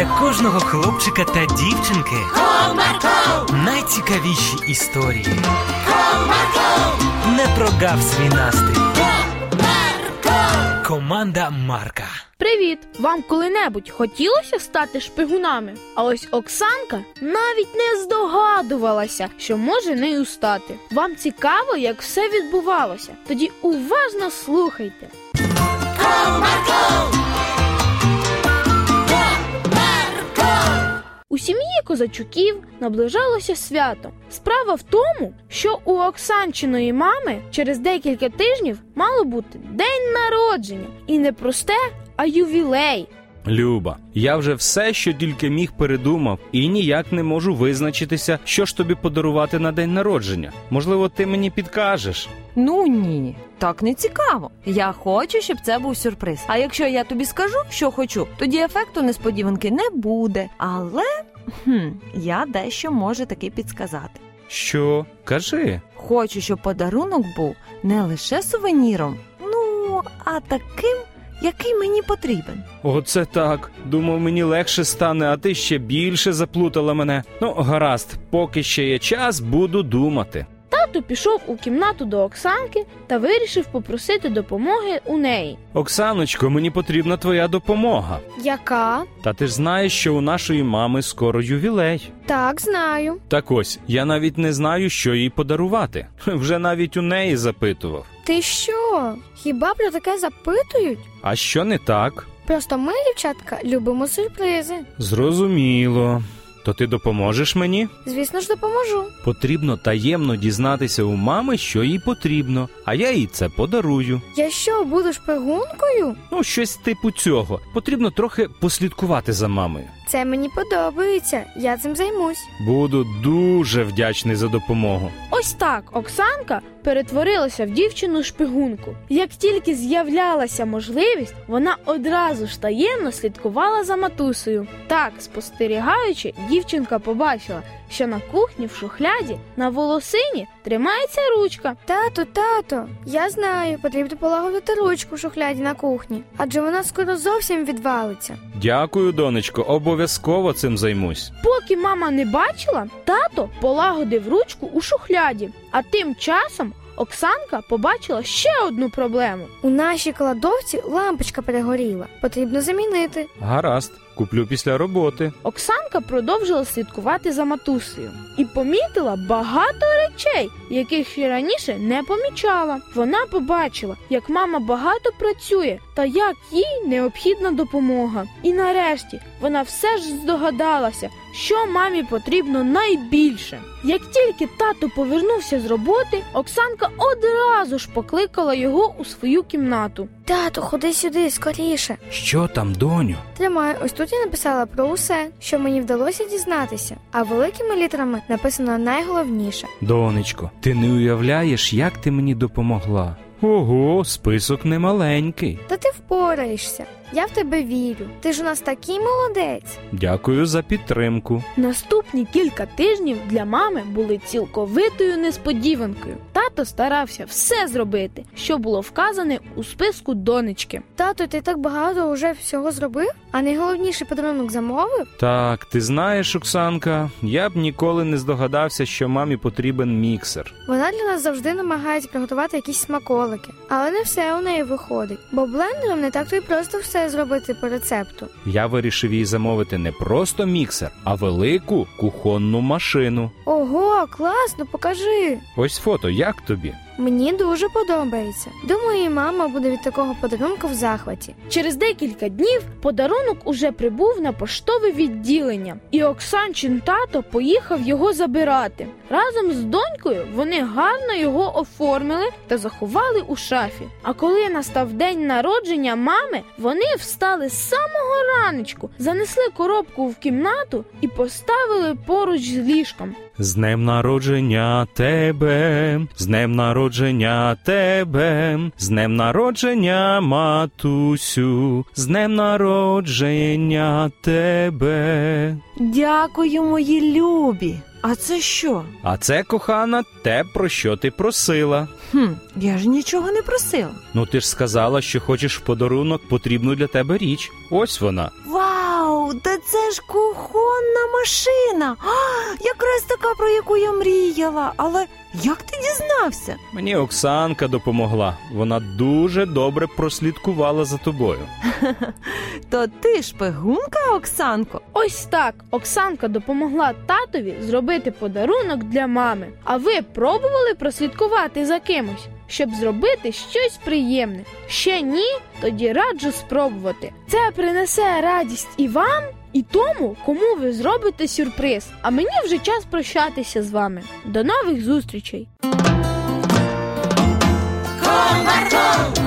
для кожного хлопчика та дівчинки Comarco, найцікавіші історії. Comarco, Не прогав свій настрій. Comarco. Команда Марка. Привіт! Вам коли-небудь хотілося стати шпигунами? А ось Оксанка навіть не здогадувалася, що може нею стати. Вам цікаво, як все відбувалося? Тоді уважно слухайте. У сім'ї козачуків наближалося свято. Справа в тому, що у Оксанчиної мами через декілька тижнів мало бути день народження, і не просте, а ювілей. Люба, я вже все, що тільки міг, передумав, і ніяк не можу визначитися, що ж тобі подарувати на день народження. Можливо, ти мені підкажеш. Ну ні, так не цікаво. Я хочу, щоб це був сюрприз. А якщо я тобі скажу, що хочу, тоді ефекту несподіванки не буде. Але хм, я дещо можу таки підсказати. Що? Кажи. Хочу, щоб подарунок був не лише сувеніром, ну а таким, який мені потрібен. Оце так. Думав, мені легше стане, а ти ще більше заплутала мене. Ну, гаразд, поки ще є час, буду думати. Тато пішов у кімнату до Оксанки та вирішив попросити допомоги у неї. Оксаночко, мені потрібна твоя допомога. Яка? Та ти ж знаєш, що у нашої мами скоро ювілей. Так, знаю. Так ось, я навіть не знаю, що їй подарувати. Вже навіть у неї запитував. Ти що? Хіба про таке запитують? А що не так? Просто ми, дівчатка, любимо сюрпризи. Зрозуміло. То ти допоможеш мені? Звісно ж, допоможу. Потрібно таємно дізнатися у мами, що їй потрібно, а я їй це подарую. Я що, буду шпигункою? Ну, щось типу цього. Потрібно трохи послідкувати за мамою. Це мені подобається. Я цим займусь. Буду дуже вдячний за допомогу. Ось так Оксанка перетворилася в дівчину шпигунку. Як тільки з'являлася можливість, вона одразу ж таємно слідкувала за матусею. Так, спостерігаючи, дівчинка побачила, що на кухні в шухляді на волосині тримається ручка. Тато, тато, я знаю, потрібно полагодити ручку в шухляді на кухні, адже вона скоро зовсім відвалиться. Дякую, донечко, обов'язково цим займусь. Поки мама не бачила, тато полагодив ручку у шухляді. А тим часом Оксанка побачила ще одну проблему. У нашій кладовці лампочка перегоріла. Потрібно замінити. Гаразд, куплю після роботи. Оксанка продовжила слідкувати за матусею і помітила багато речей, яких ще раніше не помічала. Вона побачила, як мама багато працює та як їй необхідна допомога. І нарешті вона все ж здогадалася, що мамі потрібно найбільше. Як тільки тато повернувся з роботи, Оксанка одразу ж покликала його у свою кімнату. Тату, ходи сюди, скоріше. Що там, доню? Тримай, ось тут я написала про усе, що мені вдалося дізнатися, а великими літерами написано найголовніше. Донечко, ти не уявляєш, як ти мені допомогла. Ого, список немаленький. Та ти впораєшся. Я в тебе вірю. Ти ж у нас такий молодець. Дякую за підтримку. Наступні кілька тижнів для мами були цілковитою несподіванкою. Тато старався все зробити, що було вказане у списку донечки. Тато, ти так багато вже всього зробив, а найголовніший подарунок замовив? Так, ти знаєш, Оксанка, я б ніколи не здогадався, що мамі потрібен міксер. Вона для нас завжди намагається приготувати якісь смаколики, але не все у неї виходить, бо блендером не так то й просто все зробити по рецепту. Я вирішив їй замовити не просто міксер, а велику кухонну машину. Ого, класно, покажи. Ось фото, як тобі? Мені дуже подобається. Думаю, і мама буде від такого подарунку в захваті. Через декілька днів подарунок уже прибув на поштове відділення, і Оксанчин тато поїхав його забирати. Разом з донькою вони гарно його оформили та заховали у шафі. А коли настав день народження мами, вони встали з самого раночку, занесли коробку в кімнату і поставили поруч з ліжком. З днем народження тебе, з днем народження тебе, з днем народження матусю, з днем народження тебе. Дякую, мої любі. А це що? А це, кохана, те, про що ти просила. Хм, я ж нічого не просила. Ну ти ж сказала, що хочеш в подарунок потрібну для тебе річ. Ось вона. Вау, та це ж кухонна машина. А, якраз така, про яку я мріяла. Але як ти дізнався? Мені Оксанка допомогла. Вона дуже добре прослідкувала за тобою. То ти шпигунка, Оксанко? Ось так Оксанка допомогла татові зробити подарунок для мами. А ви пробували прослідкувати за кимось, щоб зробити щось приємне. Ще ні, тоді раджу спробувати. Це принесе радість і вам, і тому, кому ви зробите сюрприз. А мені вже час прощатися з вами. До нових зустрічей! Комарко!